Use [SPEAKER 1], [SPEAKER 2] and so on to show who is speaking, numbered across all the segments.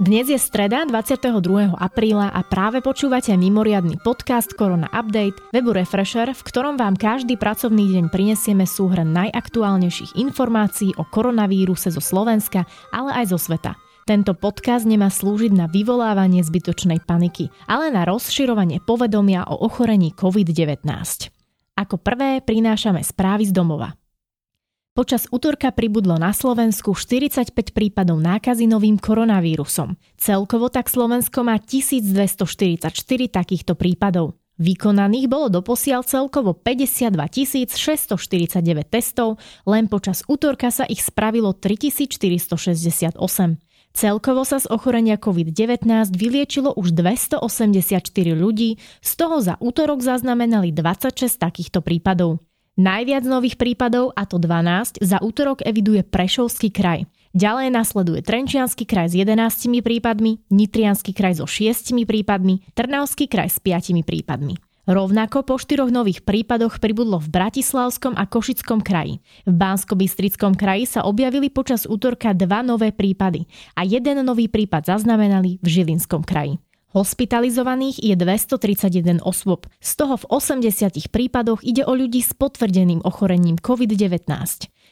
[SPEAKER 1] Dnes je streda 22. apríla a práve počúvate mimoriadny podcast Korona Update webu Refresher, v ktorom vám každý pracovný deň prinesieme súhrn najaktuálnejších informácií o koronavíruse zo Slovenska, ale aj zo sveta. Tento podcast nemá slúžiť na vyvolávanie zbytočnej paniky, ale na rozširovanie povedomia o ochorení COVID-19. Ako prvé prinášame správy z domova. Počas útorka pribudlo na Slovensku 45 prípadov nákazy novým koronavírusom. Celkovo tak Slovensko má 1244 takýchto prípadov. Vykonaných bolo doposiaľ celkovo 52 649 testov, len počas útorka sa ich spravilo 3468. Celkovo sa z ochorenia COVID-19 vyliečilo už 284 ľudí, z toho za útorok zaznamenali 26 takýchto prípadov. Najviac nových prípadov, a to 12, za útorok eviduje Prešovský kraj. Ďalej nasleduje Trenčiansky kraj s 11 prípadmi, Nitriansky kraj so 6 prípadmi, Trnavský kraj s 5 prípadmi. Rovnako po štyroch nových prípadoch pribudlo v Bratislavskom a Košickom kraji. V Bansko-Bystrickom kraji sa objavili počas útorka dva nové prípady a jeden nový prípad zaznamenali v Žilinskom kraji. Hospitalizovaných je 231 osôb, z toho v 80 prípadoch ide o ľudí s potvrdeným ochorením COVID-19.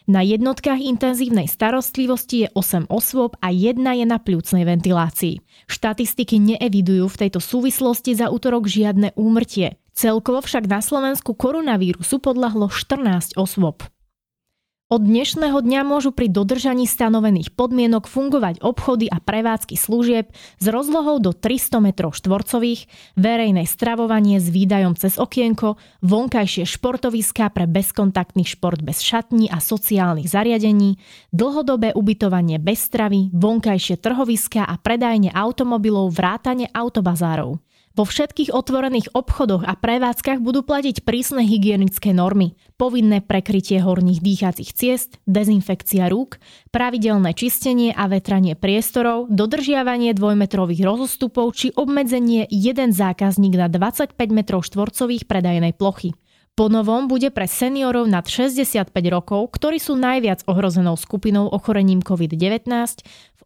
[SPEAKER 1] Na jednotkách intenzívnej starostlivosti je 8 osôb a jedna je na pľúcnej ventilácii. Štatistiky neevidujú v tejto súvislosti za útorok žiadne úmrtie. Celkovo však na Slovensku koronavírusu podľahlo 14 osôb. Od dnešného dňa môžu pri dodržaní stanovených podmienok fungovať obchody a prevádzky služieb s rozlohou do 300 m štvorcových, verejné stravovanie s výdajom cez okienko, vonkajšie športoviská pre bezkontaktný šport bez šatní a sociálnych zariadení, dlhodobé ubytovanie bez stravy, vonkajšie trhoviská a predajne automobilov vrátane autobazárov. Vo všetkých otvorených obchodoch a prevádzkach budú platiť prísne hygienické normy, povinné prekrytie horných dýchacích ciest, dezinfekcia rúk, pravidelné čistenie a vetranie priestorov, dodržiavanie dvojmetrových rozostupov či obmedzenie jeden zákazník na 25 m štvorcových predajnej plochy. Po novom bude pre seniorov nad 65 rokov, ktorí sú najviac ohrozenou skupinou ochorením COVID-19,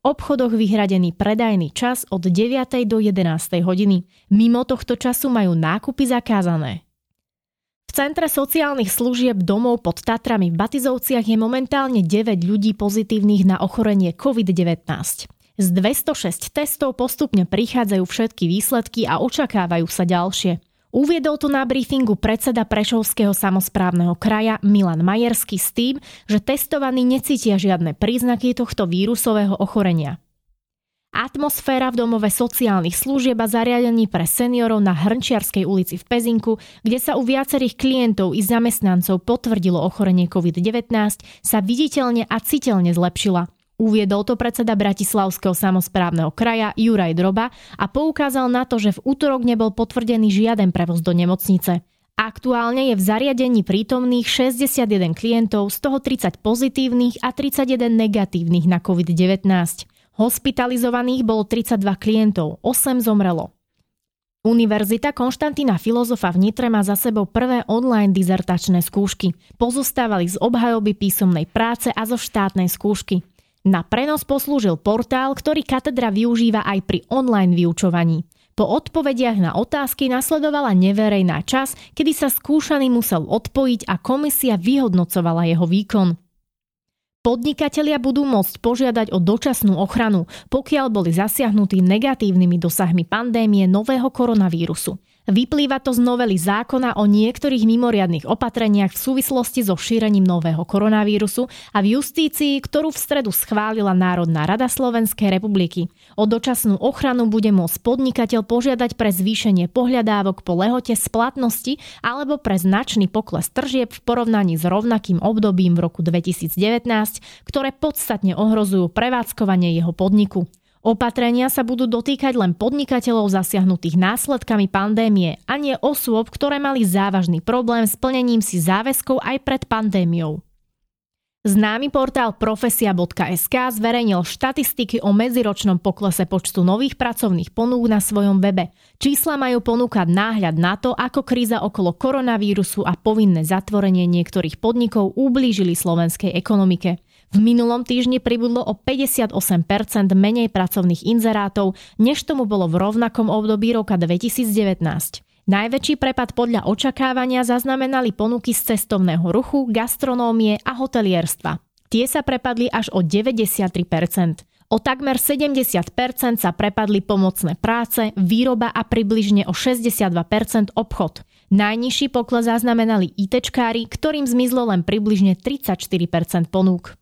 [SPEAKER 1] obchodoch vyhradený predajný čas od 9. do 11. hodiny. Mimo tohto času majú nákupy zakázané. V Centre sociálnych služieb domov pod Tatrami v Batizovciach je momentálne 9 ľudí pozitívnych na ochorenie COVID-19. Z 206 testov postupne prichádzajú všetky výsledky a očakávajú sa ďalšie. Uviedol to na briefingu predseda Prešovského samozprávneho kraja Milan Majerský s tým, že testovaní necítia žiadne príznaky tohto vírusového ochorenia. Atmosféra v domove sociálnych služieb a zariadení pre seniorov na Hrnčiarskej ulici v Pezinku, kde sa u viacerých klientov i zamestnancov potvrdilo ochorenie COVID-19, sa viditeľne a citeľne zlepšila – Uviedol to predseda Bratislavského samozprávneho kraja Juraj Droba a poukázal na to, že v útorok nebol potvrdený žiaden prevoz do nemocnice. Aktuálne je v zariadení prítomných 61 klientov, z toho 30 pozitívnych a 31 negatívnych na COVID-19. Hospitalizovaných bolo 32 klientov, 8 zomrelo. Univerzita Konštantína Filozofa v Nitre má za sebou prvé online dizertačné skúšky. Pozostávali z obhajoby písomnej práce a zo štátnej skúšky. Na prenos poslúžil portál, ktorý katedra využíva aj pri online vyučovaní. Po odpovediach na otázky nasledovala neverejná čas, kedy sa skúšaný musel odpojiť a komisia vyhodnocovala jeho výkon. Podnikatelia budú môcť požiadať o dočasnú ochranu, pokiaľ boli zasiahnutí negatívnymi dosahmi pandémie nového koronavírusu. Vyplýva to z novely zákona o niektorých mimoriadných opatreniach v súvislosti so šírením nového koronavírusu a v justícii, ktorú v stredu schválila Národná rada Slovenskej republiky. O dočasnú ochranu bude môcť podnikateľ požiadať pre zvýšenie pohľadávok po lehote splatnosti alebo pre značný pokles tržieb v porovnaní s rovnakým obdobím v roku 2019, ktoré podstatne ohrozujú prevádzkovanie jeho podniku. Opatrenia sa budú dotýkať len podnikateľov zasiahnutých následkami pandémie a nie osôb, ktoré mali závažný problém s plnením si záväzkov aj pred pandémiou. Známy portál profesia.sk zverejnil štatistiky o medziročnom poklese počtu nových pracovných ponúk na svojom webe. Čísla majú ponúkať náhľad na to, ako kríza okolo koronavírusu a povinné zatvorenie niektorých podnikov ublížili slovenskej ekonomike. V minulom týždni pribudlo o 58% menej pracovných inzerátov, než tomu bolo v rovnakom období roka 2019. Najväčší prepad podľa očakávania zaznamenali ponuky z cestovného ruchu, gastronómie a hotelierstva. Tie sa prepadli až o 93%. O takmer 70% sa prepadli pomocné práce, výroba a približne o 62% obchod. Najnižší pokles zaznamenali ITčkári, ktorým zmizlo len približne 34% ponúk.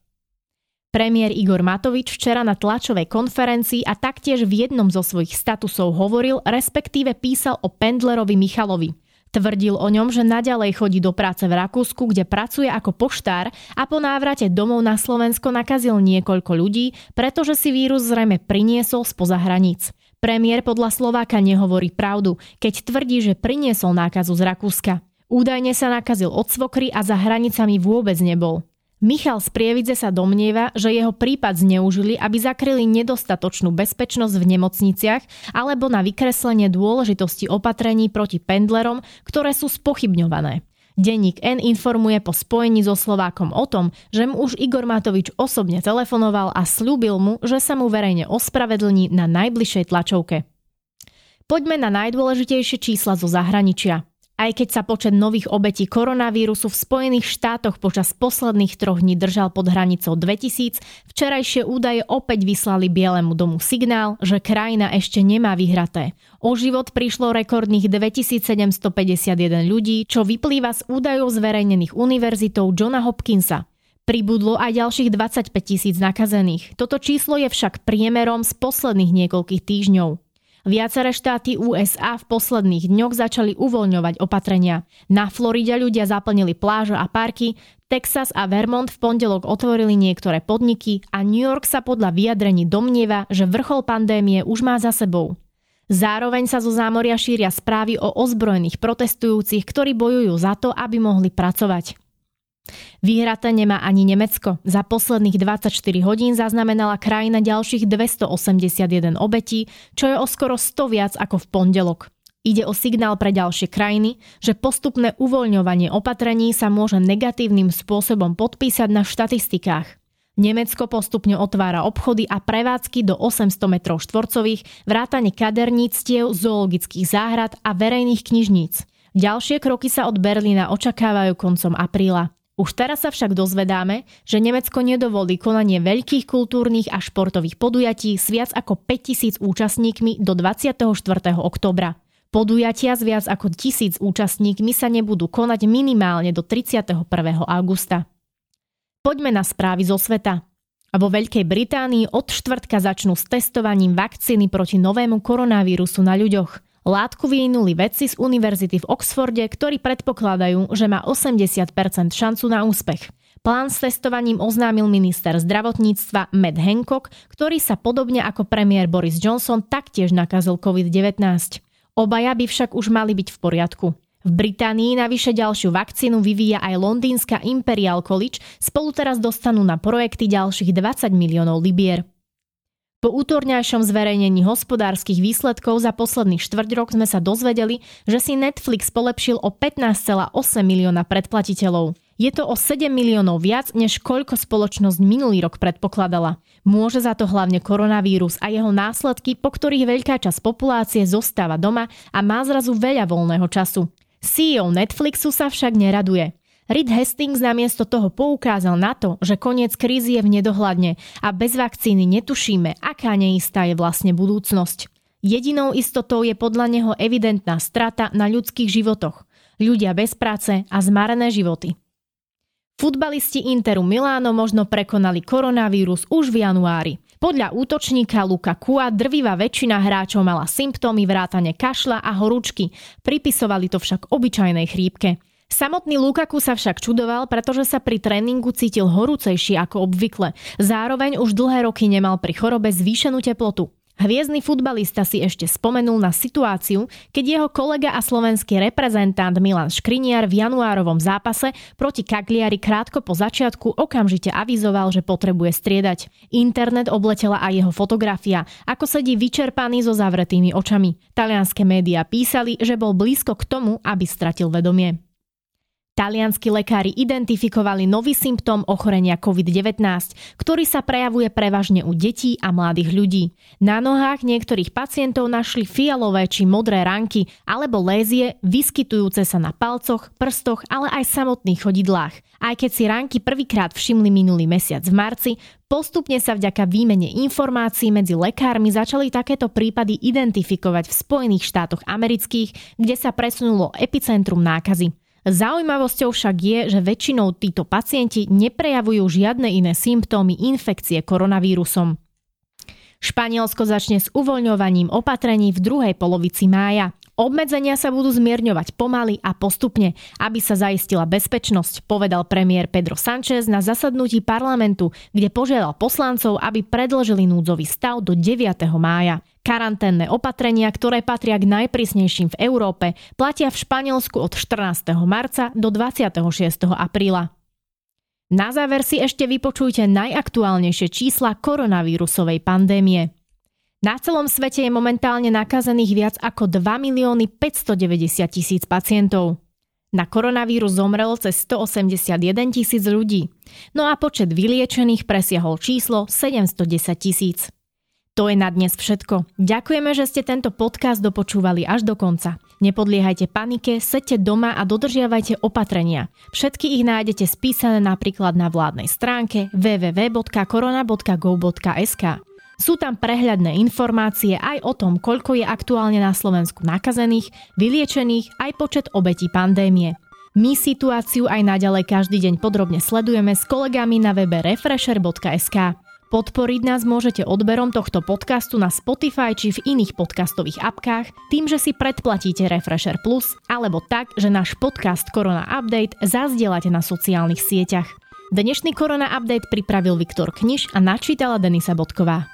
[SPEAKER 1] Premiér Igor Matovič včera na tlačovej konferencii a taktiež v jednom zo svojich statusov hovoril, respektíve písal o pendlerovi Michalovi. Tvrdil o ňom, že naďalej chodí do práce v Rakúsku, kde pracuje ako poštár a po návrate domov na Slovensko nakazil niekoľko ľudí, pretože si vírus zrejme priniesol spoza hraníc. Premiér podľa Slováka nehovorí pravdu, keď tvrdí, že priniesol nákazu z Rakúska. Údajne sa nakazil od svokry a za hranicami vôbec nebol. Michal z Prievidze sa domnieva, že jeho prípad zneužili, aby zakryli nedostatočnú bezpečnosť v nemocniciach alebo na vykreslenie dôležitosti opatrení proti pendlerom, ktoré sú spochybňované. Denník N informuje po spojení so Slovákom o tom, že mu už Igor Matovič osobne telefonoval a slúbil mu, že sa mu verejne ospravedlní na najbližšej tlačovke. Poďme na najdôležitejšie čísla zo zahraničia. Aj keď sa počet nových obetí koronavírusu v Spojených štátoch počas posledných troch dní držal pod hranicou 2000, včerajšie údaje opäť vyslali Bielemu domu signál, že krajina ešte nemá vyhraté. O život prišlo rekordných 2751 ľudí, čo vyplýva z údajov zverejnených univerzitou Johna Hopkinsa. Pribudlo aj ďalších 25 tisíc nakazených. Toto číslo je však priemerom z posledných niekoľkých týždňov. Viaceré štáty USA v posledných dňoch začali uvoľňovať opatrenia. Na Floride ľudia zaplnili pláže a parky, Texas a Vermont v pondelok otvorili niektoré podniky a New York sa podľa vyjadrení domnieva, že vrchol pandémie už má za sebou. Zároveň sa zo zámoria šíria správy o ozbrojených protestujúcich, ktorí bojujú za to, aby mohli pracovať. Vyhraté nemá ani Nemecko. Za posledných 24 hodín zaznamenala krajina ďalších 281 obetí, čo je o skoro 100 viac ako v pondelok. Ide o signál pre ďalšie krajiny, že postupné uvoľňovanie opatrení sa môže negatívnym spôsobom podpísať na štatistikách. Nemecko postupne otvára obchody a prevádzky do 800 m štvorcových, vrátane kaderníctiev, zoologických záhrad a verejných knižníc. Ďalšie kroky sa od Berlína očakávajú koncom apríla. Už teraz sa však dozvedáme, že Nemecko nedovolí konanie veľkých kultúrnych a športových podujatí s viac ako 5000 účastníkmi do 24. oktobra. Podujatia s viac ako tisíc účastníkmi sa nebudú konať minimálne do 31. augusta. Poďme na správy zo sveta. Vo Veľkej Británii od štvrtka začnú s testovaním vakcíny proti novému koronavírusu na ľuďoch – Látku vyvinuli vedci z univerzity v Oxforde, ktorí predpokladajú, že má 80% šancu na úspech. Plán s testovaním oznámil minister zdravotníctva Matt Hancock, ktorý sa podobne ako premiér Boris Johnson taktiež nakazil COVID-19. Obaja by však už mali byť v poriadku. V Británii navyše ďalšiu vakcínu vyvíja aj londýnska Imperial College, spolu teraz dostanú na projekty ďalších 20 miliónov libier. Po útorňajšom zverejnení hospodárskych výsledkov za posledný štvrť rok sme sa dozvedeli, že si Netflix polepšil o 15,8 milióna predplatiteľov. Je to o 7 miliónov viac, než koľko spoločnosť minulý rok predpokladala. Môže za to hlavne koronavírus a jeho následky, po ktorých veľká časť populácie zostáva doma a má zrazu veľa voľného času. CEO Netflixu sa však neraduje. Reed Hastings namiesto toho poukázal na to, že koniec krízy je v nedohľadne a bez vakcíny netušíme, aká neistá je vlastne budúcnosť. Jedinou istotou je podľa neho evidentná strata na ľudských životoch, ľudia bez práce a zmarené životy. Futbalisti Interu Miláno možno prekonali koronavírus už v januári. Podľa útočníka Luka Kua drvivá väčšina hráčov mala symptómy vrátane kašla a horúčky, pripisovali to však obyčajnej chrípke. Samotný Lukaku sa však čudoval, pretože sa pri tréningu cítil horúcejší ako obvykle. Zároveň už dlhé roky nemal pri chorobe zvýšenú teplotu. Hviezdny futbalista si ešte spomenul na situáciu, keď jeho kolega a slovenský reprezentant Milan Škriniar v januárovom zápase proti Kagliari krátko po začiatku okamžite avizoval, že potrebuje striedať. Internet obletela aj jeho fotografia, ako sedí vyčerpaný so zavretými očami. Talianské médiá písali, že bol blízko k tomu, aby stratil vedomie. Talianskí lekári identifikovali nový symptóm ochorenia COVID-19, ktorý sa prejavuje prevažne u detí a mladých ľudí. Na nohách niektorých pacientov našli fialové či modré ranky alebo lézie vyskytujúce sa na palcoch, prstoch, ale aj samotných chodidlách. Aj keď si ranky prvýkrát všimli minulý mesiac v marci, Postupne sa vďaka výmene informácií medzi lekármi začali takéto prípady identifikovať v Spojených štátoch amerických, kde sa presunulo epicentrum nákazy. Zaujímavosťou však je, že väčšinou títo pacienti neprejavujú žiadne iné symptómy infekcie koronavírusom. Španielsko začne s uvoľňovaním opatrení v druhej polovici mája. Obmedzenia sa budú zmierňovať pomaly a postupne, aby sa zaistila bezpečnosť, povedal premiér Pedro Sanchez na zasadnutí parlamentu, kde požiadal poslancov, aby predložili núdzový stav do 9. mája. Karanténne opatrenia, ktoré patria k najprísnejším v Európe, platia v Španielsku od 14. marca do 26. apríla. Na záver si ešte vypočujte najaktuálnejšie čísla koronavírusovej pandémie. Na celom svete je momentálne nakazených viac ako 2 milióny 590 tisíc pacientov. Na koronavírus zomrel cez 181 tisíc ľudí. No a počet vyliečených presiahol číslo 710 tisíc. To je na dnes všetko. Ďakujeme, že ste tento podcast dopočúvali až do konca. Nepodliehajte panike, sedte doma a dodržiavajte opatrenia. Všetky ich nájdete spísané napríklad na vládnej stránke www.korona.go.sk. Sú tam prehľadné informácie aj o tom, koľko je aktuálne na Slovensku nakazených, vyliečených aj počet obetí pandémie. My situáciu aj naďalej každý deň podrobne sledujeme s kolegami na webe refresher.sk. Podporiť nás môžete odberom tohto podcastu na Spotify či v iných podcastových apkách tým, že si predplatíte Refresher Plus alebo tak, že náš podcast Korona Update zazdielate na sociálnych sieťach. Dnešný Korona Update pripravil Viktor Kniž a načítala Denisa Bodková.